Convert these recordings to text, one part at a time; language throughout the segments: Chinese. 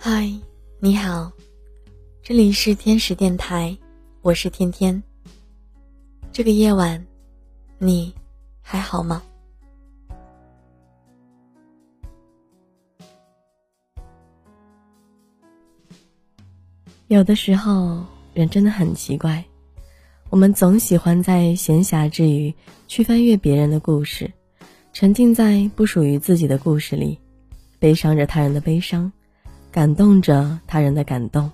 嗨，你好，这里是天使电台，我是天天。这个夜晚，你还好吗？有的时候，人真的很奇怪，我们总喜欢在闲暇之余去翻阅别人的故事，沉浸在不属于自己的故事里，悲伤着他人的悲伤。感动着他人的感动，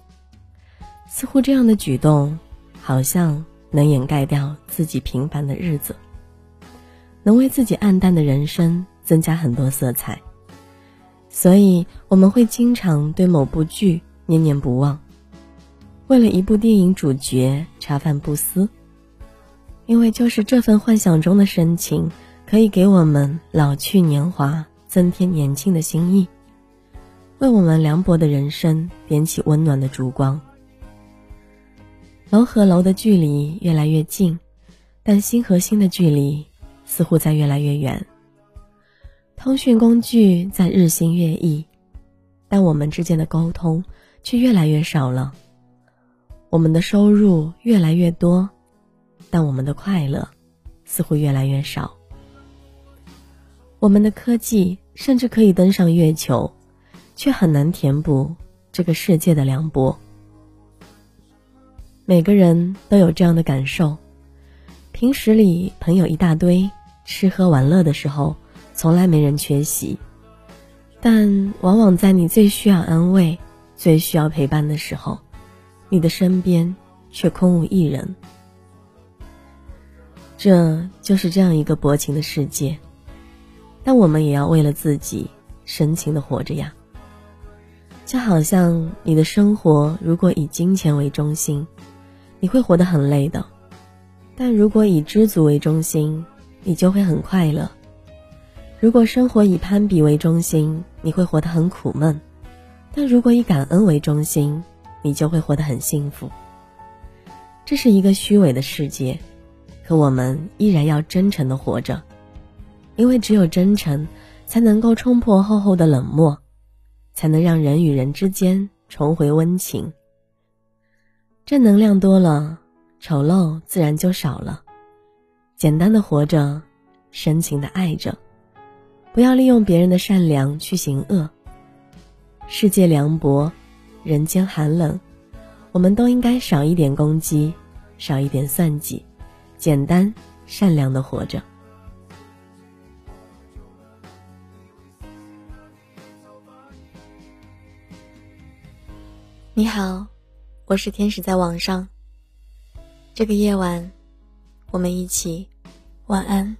似乎这样的举动，好像能掩盖掉自己平凡的日子，能为自己暗淡的人生增加很多色彩。所以我们会经常对某部剧念念不忘，为了一部电影主角茶饭不思，因为就是这份幻想中的深情，可以给我们老去年华，增添年轻的心意。为我们凉薄的人生点起温暖的烛光。楼和楼的距离越来越近，但心和心的距离似乎在越来越远。通讯工具在日新月异，但我们之间的沟通却越来越少了。我们的收入越来越多，但我们的快乐似乎越来越少。我们的科技甚至可以登上月球。却很难填补这个世界的凉薄。每个人都有这样的感受：平时里朋友一大堆，吃喝玩乐的时候，从来没人缺席；但往往在你最需要安慰、最需要陪伴的时候，你的身边却空无一人。这就是这样一个薄情的世界，但我们也要为了自己深情的活着呀。就好像你的生活如果以金钱为中心，你会活得很累的；但如果以知足为中心，你就会很快乐。如果生活以攀比为中心，你会活得很苦闷；但如果以感恩为中心，你就会活得很幸福。这是一个虚伪的世界，可我们依然要真诚的活着，因为只有真诚，才能够冲破厚厚的冷漠。才能让人与人之间重回温情。正能量多了，丑陋自然就少了。简单的活着，深情的爱着，不要利用别人的善良去行恶。世界凉薄，人间寒冷，我们都应该少一点攻击，少一点算计，简单善良的活着。你好，我是天使，在网上。这个夜晚，我们一起晚安。